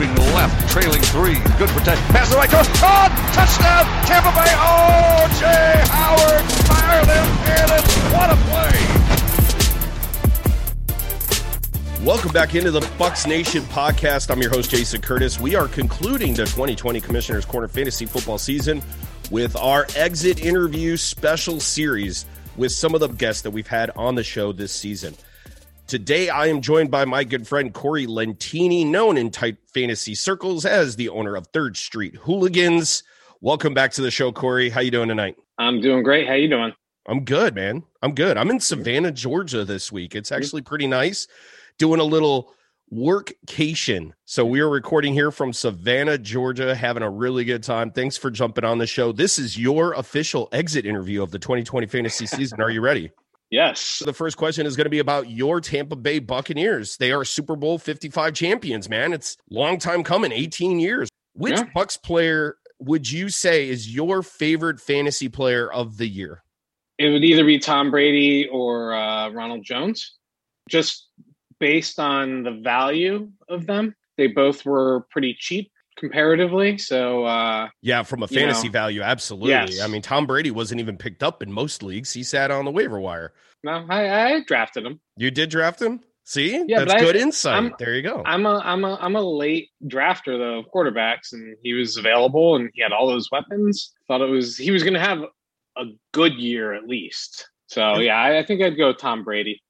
moving left, trailing three. Good protection. Pass the right coast. Caught! Oh, touchdown! Tampa Bay! Oh, Jay Howard! Fire them cannons! What a play! Welcome back into the Bucks Nation podcast. I'm your host, Jason Curtis. We are concluding the 2020 Commissioner's Corner Fantasy Football season with our exit interview special series with some of the guests that we've had on the show this season. Today, I am joined by my good friend Corey Lentini, known in tight fantasy circles as the owner of Third Street Hooligans. Welcome back to the show, Corey. How you doing tonight? I'm doing great. How you doing? I'm good, man. I'm good. I'm in Savannah, Georgia this week. It's actually pretty nice. Doing a little workcation. So we are recording here from Savannah, Georgia, having a really good time. Thanks for jumping on the show. This is your official exit interview of the 2020 fantasy season. Are you ready? Yes. The first question is going to be about your Tampa Bay Buccaneers. They are Super Bowl 55 champions, man. It's long time coming, 18 years. Which yeah. Bucs player would you say is your favorite fantasy player of the year? It would either be Tom Brady or uh, Ronald Jones. Just based on the value of them, they both were pretty cheap comparatively. So uh, yeah, from a fantasy you know, value, absolutely. Yes. I mean, Tom Brady wasn't even picked up in most leagues. He sat on the waiver wire. No, I, I drafted him. You did draft him. See, yeah, that's good I, insight. I'm, there you go. I'm a I'm a I'm a late drafter though of quarterbacks, and he was available, and he had all those weapons. Thought it was he was going to have a good year at least. So yeah, I, I think I'd go Tom Brady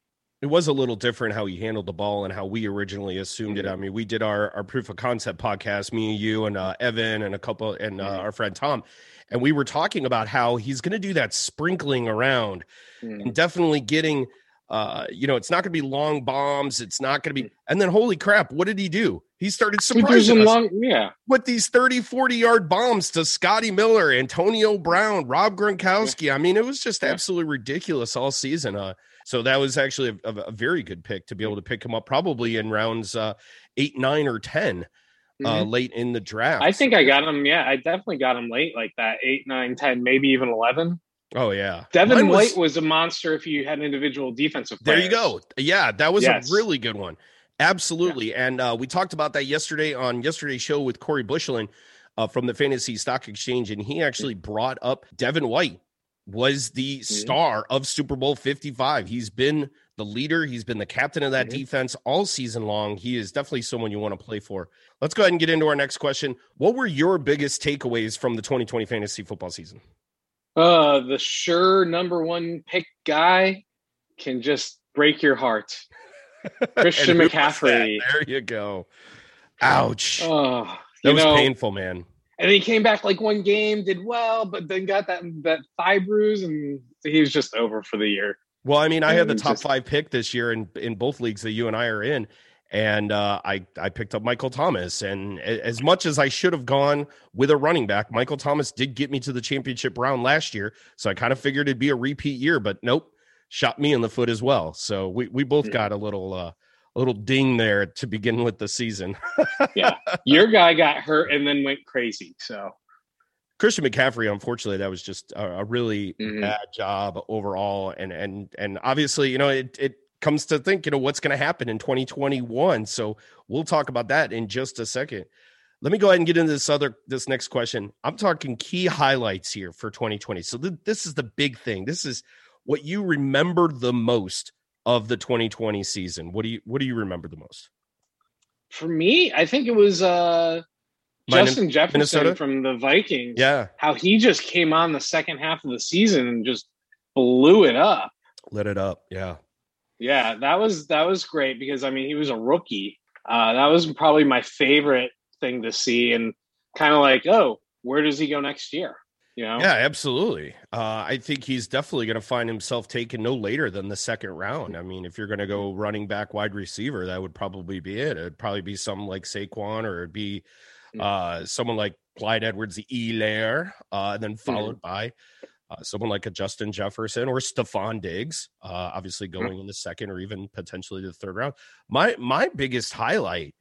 it was a little different how he handled the ball and how we originally assumed it. I mean, we did our, our proof of concept podcast, me and you and uh, Evan and a couple and uh, mm-hmm. our friend Tom, and we were talking about how he's going to do that sprinkling around mm. and definitely getting. Uh, you know, it's not going to be long bombs. It's not going to be. Mm. And then, holy crap, what did he do? He started surprising us long, yeah. with these 30, 40 yard bombs to Scotty Miller, Antonio Brown, Rob Gronkowski. Yeah. I mean, it was just absolutely ridiculous all season. Uh, so that was actually a, a, very good pick to be able to pick him up probably in rounds uh, eight, nine, or 10 uh, mm-hmm. late in the draft. I think I got him. Yeah, I definitely got him late, like that eight, nine, 10, maybe even 11. Oh yeah, Devin White was a monster if you had an individual defensive. Players. There you go. Yeah, that was yes. a really good one. Absolutely, yeah. and uh, we talked about that yesterday on yesterday's show with Corey Bushelin uh, from the Fantasy Stock Exchange, and he actually brought up Devin White was the mm-hmm. star of Super Bowl 55. He's been the leader, he's been the captain of that mm-hmm. defense all season long. He is definitely someone you want to play for. Let's go ahead and get into our next question. What were your biggest takeaways from the 2020 fantasy football season? Uh, the sure number one pick guy can just break your heart. Christian McCaffrey. There you go. Ouch. Oh, that was know, painful, man and then he came back like one game, did well, but then got that that thigh bruise, and he was just over for the year. Well, I mean, I had the top just, five pick this year in in both leagues that you and I are in, and uh, I I picked up Michael Thomas, and as much as I should have gone with a running back, Michael Thomas did get me to the championship round last year, so I kind of figured it'd be a repeat year, but nope, shot me in the foot as well. So we we both got a little. Uh, a little ding there to begin with the season. yeah. Your guy got hurt and then went crazy. So Christian McCaffrey, unfortunately, that was just a, a really mm-hmm. bad job overall. And and and obviously, you know, it it comes to think, you know, what's going to happen in 2021. So we'll talk about that in just a second. Let me go ahead and get into this other this next question. I'm talking key highlights here for 2020. So th- this is the big thing. This is what you remember the most of the 2020 season? What do you what do you remember the most? For me, I think it was uh Justin Jefferson Minnesota? from the Vikings. Yeah. How he just came on the second half of the season and just blew it up. Lit it up. Yeah. Yeah, that was that was great because I mean he was a rookie. Uh that was probably my favorite thing to see and kind of like, oh, where does he go next year? You know? Yeah, absolutely. Uh, I think he's definitely going to find himself taken no later than the second round. I mean, if you're going to go running back, wide receiver, that would probably be it. It'd probably be something like Saquon, or it'd be mm. uh, someone like Clyde Edwards-Helaire, uh, and then followed mm. by uh, someone like a Justin Jefferson or Stefon Diggs, uh, obviously mm. going mm. in the second or even potentially the third round. My my biggest highlight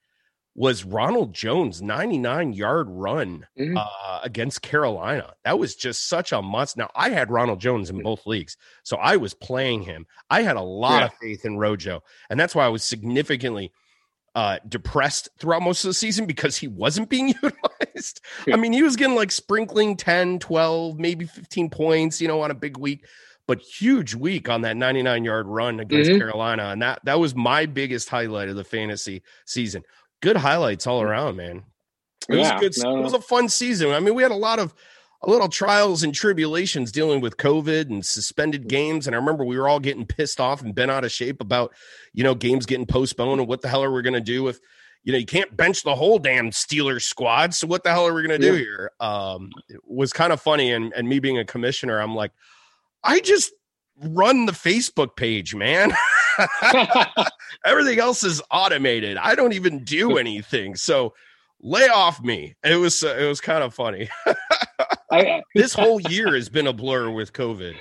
was Ronald Jones' 99 yard run mm-hmm. uh, against Carolina. That was just such a must. Now, I had Ronald Jones in mm. both leagues, so I was playing him. I had a lot yeah. of faith in Rojo, and that's why I was significantly uh, depressed throughout most of the season because he wasn't being utilized. I mean, he was getting like sprinkling 10, 12, maybe 15 points, you know, on a big week, but huge week on that 99 yard run against mm-hmm. Carolina. And that, that was my biggest highlight of the fantasy season. Good highlights all around, man. It yeah, was good. No. It was a fun season. I mean, we had a lot of a little trials and tribulations dealing with COVID and suspended games. And I remember we were all getting pissed off and bent out of shape about, you know, games getting postponed and what the hell are we going to do with, you know, you can't bench the whole damn Steelers squad. So what the hell are we going to do yeah. here? Um, it was kind of funny. And, and me being a commissioner, I'm like, I just run the Facebook page, man. Everything else is automated. I don't even do anything. So lay off me. It was, uh, it was kind of funny. This whole year has been a blur with COVID.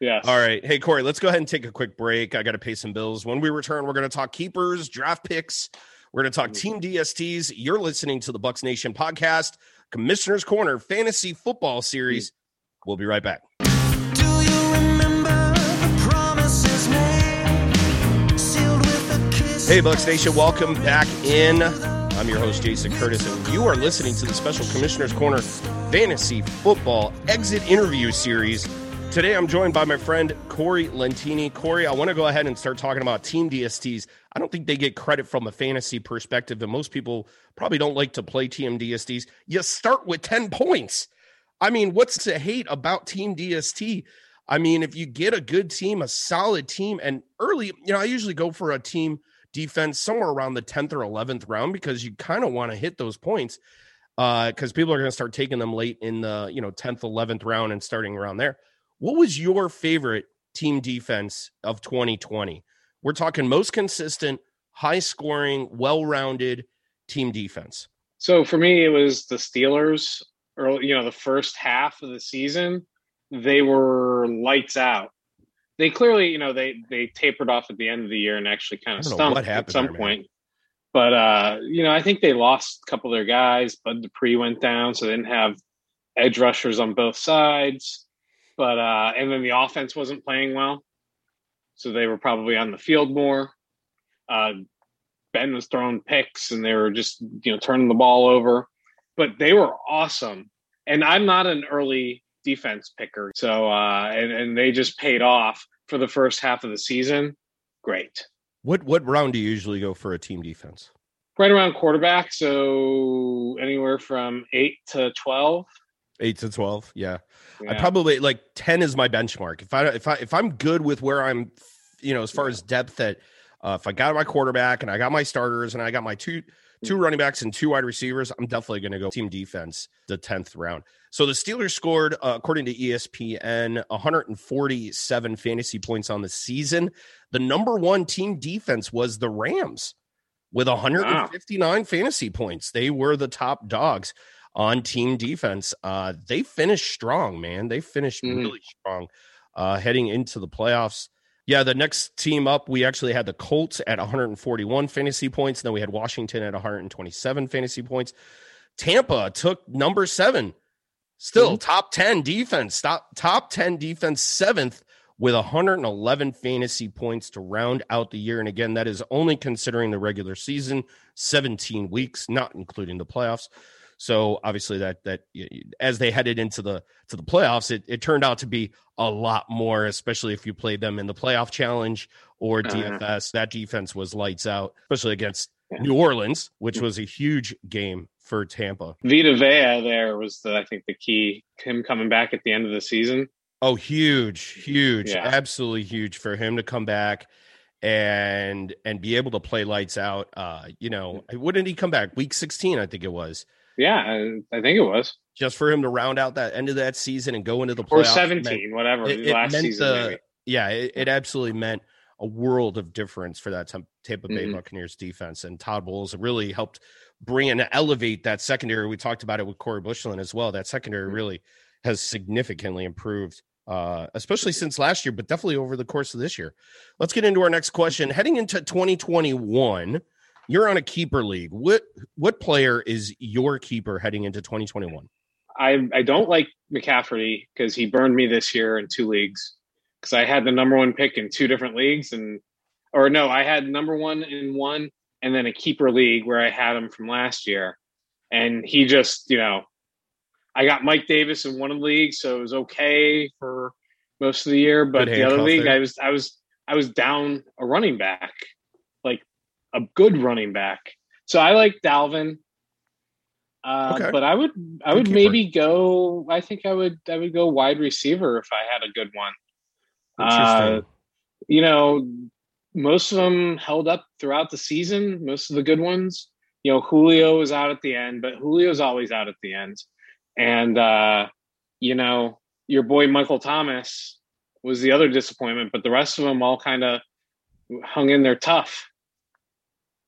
Yeah. All right. Hey, Corey, let's go ahead and take a quick break. I got to pay some bills. When we return, we're going to talk keepers, draft picks. We're going to talk mm-hmm. team DSTs. You're listening to the Bucks Nation podcast, Commissioner's Corner Fantasy Football Series. Mm-hmm. We'll be right back. Hey, Bucs Nation, welcome back in. I'm your host, Jason Curtis, and you are listening to the Special Commissioner's Corner Fantasy Football Exit Interview Series. Today, I'm joined by my friend Corey Lentini. Corey, I want to go ahead and start talking about Team DSTs. I don't think they get credit from a fantasy perspective, and most people probably don't like to play Team DSTs. You start with 10 points. I mean, what's to hate about Team DST? I mean, if you get a good team, a solid team, and early, you know, I usually go for a team – defense somewhere around the 10th or 11th round because you kind of want to hit those points because uh, people are going to start taking them late in the you know 10th 11th round and starting around there. What was your favorite team defense of 2020 we're talking most consistent high scoring well-rounded team defense. So for me it was the steelers early you know the first half of the season. They were lights out they clearly, you know, they they tapered off at the end of the year and actually kind of stumped at some there, point. But uh, you know, I think they lost a couple of their guys. Bud Dupree went down, so they didn't have edge rushers on both sides. But uh, and then the offense wasn't playing well, so they were probably on the field more. Uh, ben was throwing picks, and they were just you know turning the ball over. But they were awesome, and I'm not an early defense picker, so uh, and and they just paid off for the first half of the season, great. What what round do you usually go for a team defense? Right around quarterback, so anywhere from eight to twelve. Eight to twelve, yeah. yeah. I probably like ten is my benchmark. If I if I if I'm good with where I'm, you know, as far as depth that uh, if I got my quarterback and I got my starters and I got my two two running backs and two wide receivers, I'm definitely going to go team defense the 10th round. So the Steelers scored, uh, according to ESPN, 147 fantasy points on the season. The number one team defense was the Rams with 159 wow. fantasy points. They were the top dogs on team defense. Uh, they finished strong, man. They finished mm-hmm. really strong uh, heading into the playoffs. Yeah, the next team up, we actually had the Colts at 141 fantasy points. And then we had Washington at 127 fantasy points. Tampa took number seven, still mm-hmm. top 10 defense, top, top 10 defense, seventh with 111 fantasy points to round out the year. And again, that is only considering the regular season, 17 weeks, not including the playoffs. So obviously that that as they headed into the to the playoffs, it, it turned out to be a lot more, especially if you played them in the playoff challenge or DFS. Uh-huh. That defense was lights out, especially against. New Orleans, which was a huge game for Tampa. Vita Vea there was the I think the key him coming back at the end of the season. Oh, huge, huge, yeah. absolutely huge for him to come back and and be able to play lights out. Uh, you know, wouldn't he come back week 16? I think it was. Yeah, I, I, think it was just for him to round out that end of that season and go into the playoffs. Or seventeen, meant, whatever. It, it last season, the, yeah, it, it, absolutely meant a world of difference for that Tampa Bay mm-hmm. Buccaneers defense. And Todd Bowles really helped bring and elevate that secondary. We talked about it with Corey Bushland as well. That secondary mm-hmm. really has significantly improved uh, especially since last year, but definitely over the course of this year. Let's get into our next question. Heading into 2021, you're on a keeper league. What what player is your keeper heading into 2021? I I don't like McCaffrey because he burned me this year in two leagues because I had the number one pick in two different leagues and or no, I had number one in one and then a keeper league where I had him from last year. And he just, you know, I got Mike Davis in one of the leagues, so it was okay for most of the year. But the other league, there. I was I was I was down a running back, like a good running back. So I like Dalvin. Uh, okay. But I would, I would maybe go. I think I would, I would go wide receiver if I had a good one. Uh, you know, most of them held up throughout the season. Most of the good ones, you know, Julio was out at the end, but Julio's always out at the end. And uh, you know, your boy Michael Thomas was the other disappointment, but the rest of them all kind of hung in there tough.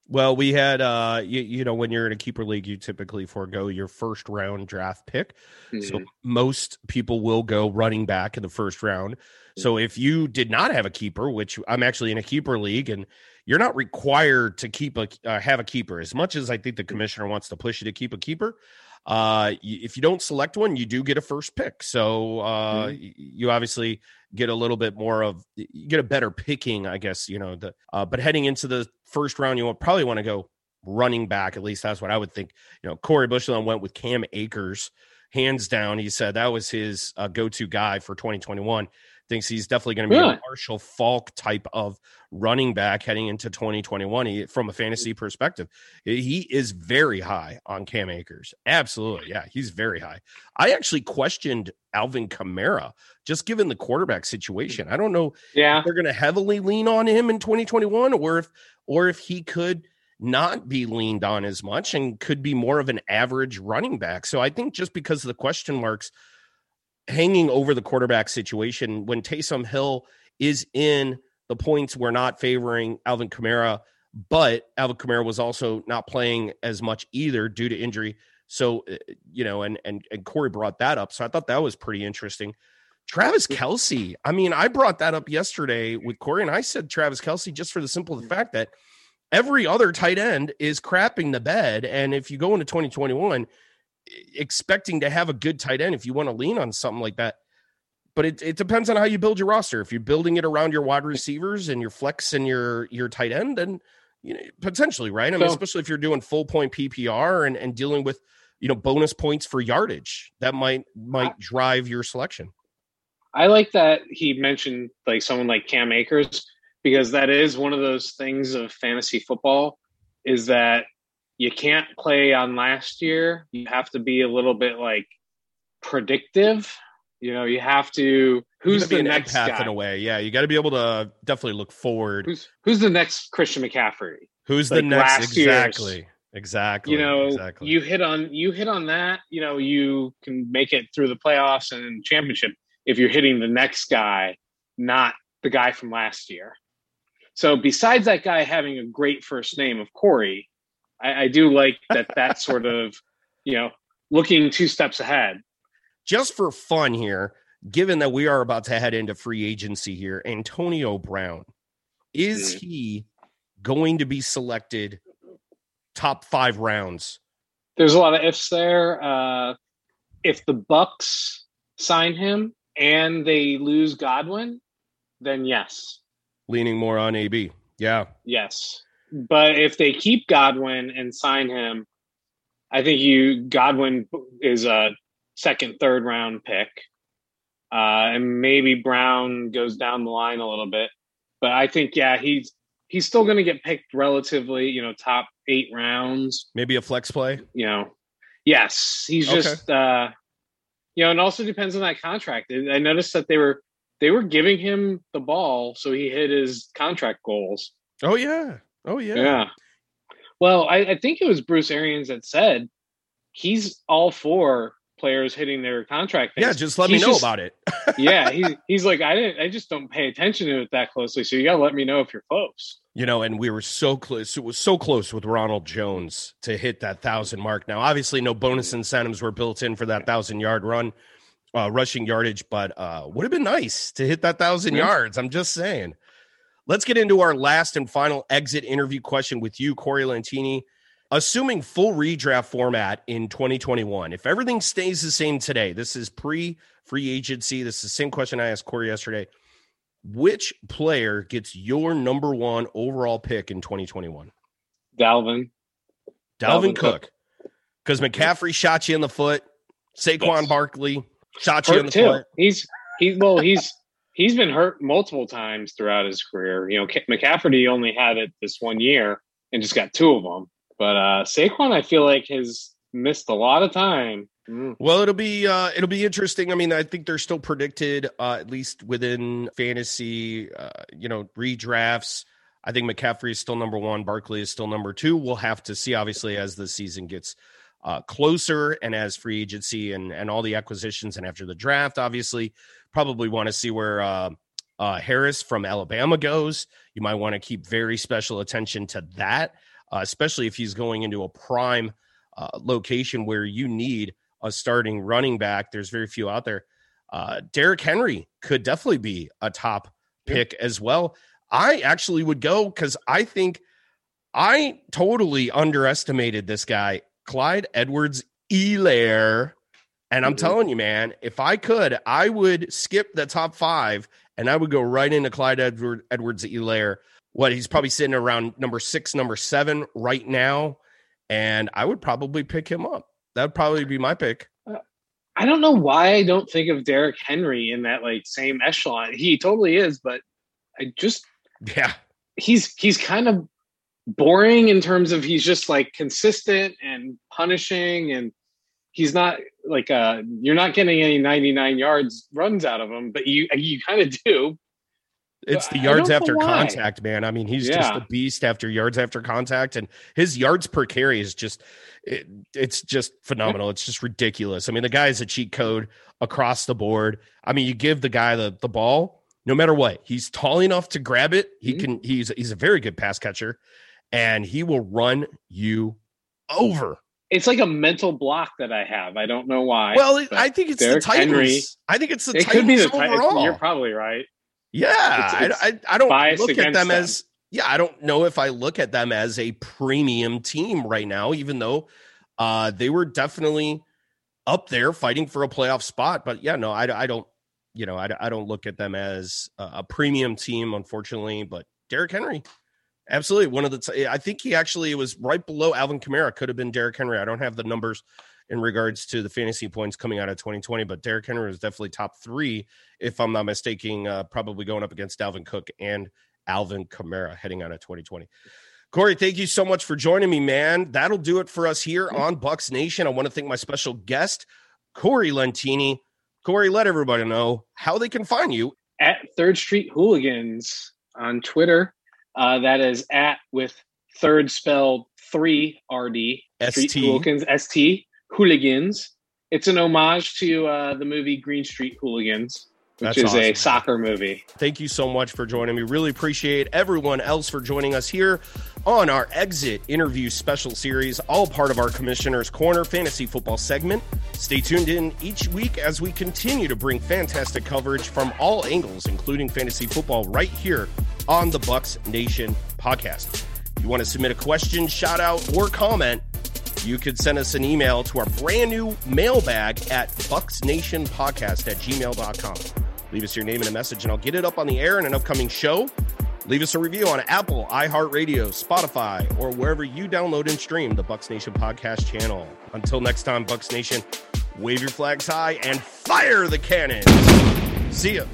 Well, we had uh you, you know when you're in a keeper league you typically forego your first round draft pick. Mm-hmm. So most people will go running back in the first round. So mm-hmm. if you did not have a keeper, which I'm actually in a keeper league and you're not required to keep a uh, have a keeper as much as I think the mm-hmm. commissioner wants to push you to keep a keeper. Uh, if you don't select one, you do get a first pick. So uh, mm-hmm. you obviously get a little bit more of you get a better picking, I guess. You know the uh, but heading into the first round, you will probably want to go running back. At least that's what I would think. You know, Corey Bushland went with Cam Akers, hands down. He said that was his uh, go-to guy for 2021 thinks he's definitely going to be really? a Marshall Faulk type of running back heading into 2021 he, eh, from a fantasy mm. perspective. He is very high on Cam Akers. Absolutely. Yeah, he's very high. I actually questioned Alvin Kamara just given the quarterback situation. I don't know yeah. they're going to heavily lean on him in 2021 or if or if he could not be leaned on as much and could be more of an average running back. So I think just because of the question marks – hanging over the quarterback situation when Taysom Hill is in the points we're not favoring Alvin Kamara, but Alvin Kamara was also not playing as much either due to injury. So, uh, you know, and and and Corey brought that up. So I thought that was pretty interesting. Travis Kelce. I mean, I brought that up yesterday with Corey, and I said Travis Kelce just for the simple fact that every other tight end is crapping the bed. And if you go into 2021, expecting to have a good tight end if you want to lean on something like that. But it, it depends on how you build your roster. If you're building it around your wide receivers and your flex and your your tight end, then you know potentially right. I mean, so, especially if you're doing full point PPR and, and dealing with you know bonus points for yardage, that might might drive your selection. I like that he mentioned like someone like Cam Akers because that is one of those things of fantasy football is that you can't play on last year. You have to be a little bit like predictive. You know, you have to. Who's the next path in a way? Yeah, you got to be able to definitely look forward. Who's who's the next Christian McCaffrey? Who's like the next? Exactly. Exactly. You know, exactly. you hit on you hit on that. You know, you can make it through the playoffs and championship if you're hitting the next guy, not the guy from last year. So besides that guy having a great first name of Corey, I, I do like that. That sort of, you know, looking two steps ahead. Just for fun here, given that we are about to head into free agency here, Antonio Brown, is mm-hmm. he going to be selected top five rounds? There's a lot of ifs there. Uh, if the Bucs sign him and they lose Godwin, then yes. Leaning more on AB. Yeah. Yes. But if they keep Godwin and sign him, I think you Godwin is a second, third round pick, uh, and maybe Brown goes down the line a little bit. But I think yeah, he's he's still going to get picked relatively, you know, top eight rounds. Maybe a flex play. You know, yes, he's okay. just uh, you know, and also depends on that contract. I noticed that they were they were giving him the ball so he hit his contract goals. Oh yeah, Oh yeah. Yeah. Well, I, I think it was Bruce Arians that said he's all for players hitting their contract. Things. Yeah, just let he's me know just, about it. yeah, he, he's like, I didn't, I just don't pay attention to it that closely. So you gotta let me know if you're close. You know, and we were so close. It was so close with Ronald Jones to hit that thousand mark. Now, obviously, no bonus incentives were built in for that thousand yard run, uh, rushing yardage, but uh, would have been nice to hit that thousand yards. I'm just saying. Let's get into our last and final exit interview question with you, Corey Lentini. Assuming full redraft format in 2021, if everything stays the same today, this is pre free agency. This is the same question I asked Corey yesterday. Which player gets your number one overall pick in 2021? Dalvin. Dalvin, Cook. Because McCaffrey shot you in the foot. Saquon yes. Barkley shot you hurt in the too. foot. He's he's well he's he's been hurt multiple times throughout his career. You know, McCafferty only had it this one year and just got two of them. But uh Saquon, I feel like has missed a lot of time. Mm. Well, it'll be uh, it'll be interesting. I mean, I think they're still predicted, uh, at least within fantasy, uh, you know, redrafts. I think McCaffrey is still number one. Barkley is still number two. We'll have to see, obviously, as the season gets uh, closer and as free agency and and all the acquisitions and after the draft, obviously, probably want to see where uh, uh, Harris from Alabama goes. You might want to keep very special attention to that, uh, especially if he's going into a prime uh, location where you need a starting running back. There's very few out there. Uh, Derrick Henry could definitely be a top pick yeah. as well. I actually would go because I think I totally underestimated this guy, Clyde Edwards Helaire. And I'm mm-hmm. telling you, man, if I could, I would skip the top five and I would go right into Clyde Edward, Edwards Helaire. What he's probably sitting around number six, number seven right now. And I would probably pick him up. That would probably be my pick. Uh, I don't know why I don't think of Derrick Henry in that like same echelon. He totally is, but I just yeah, he's he's kind of boring in terms of he's just like consistent and punishing and he's not like uh you're not getting any 99 yards runs out of him but you you kind of do it's the yards after contact, man. I mean, he's yeah. just a beast after yards after contact, and his yards per carry is just it, it's just phenomenal. It's just ridiculous. I mean, the guy is a cheat code across the board. I mean, you give the guy the the ball, no matter what, he's tall enough to grab it. He mm-hmm. can. He's he's a very good pass catcher, and he will run you over. It's like a mental block that I have. I don't know why. Well, I think it's Derrick the Titans. Henry, I think it's the it Titans could be the Titans. You're probably right. Yeah, it's, it's I, I, I, don't look at them, them, as yeah. I don't know if I look at them as a premium team right now, even though uh, they were definitely up there fighting for a playoff spot. But yeah, no, I, I don't. You know, I, I don't look at them as a premium team, unfortunately. But Derrick Henry, absolutely one of the. T- I think he actually was right below Alvin Kamara. Could have been Derrick Henry. I don't have the numbers in regards to the fantasy points coming out of 2020, but Derrick Henry was definitely top three, if I'm not mistaken, uh, probably going up against Alvin Cook and Alvin Kamara heading out of 2020. Corey, thank you so much for joining me, man. That'll do it for us here on Bucs Nation. I want to thank my special guest, Corey Lentini. Corey, let everybody know how they can find you at Third Street Hooligans on Twitter. Uh, that is at with third spelled three RD Street Hooligans ST Hooligans. It's an homage to uh, the movie Green Street Hooligans, which That's is awesome. a soccer movie. Thank you so much for joining me. Really appreciate everyone else for joining us here on our Exit interview special series, all part of our Commissioner's Corner fantasy football segment. Stay tuned in each week as we continue to bring fantastic coverage from all angles, including fantasy football, right here on the Bucks Nation podcast. If you want to submit a question, shout out, or comment, you could send us an email to our brand new mailbag at bucksnationpodcast at gmail.com. Leave us your name and a message, and I'll get it up on the air in an upcoming show. Leave us a review on Apple, iHeartRadio, Spotify, or wherever you download and stream the Bucks Nation podcast channel. Until next time, Bucks Nation, wave your flags high and fire the cannons. See ya.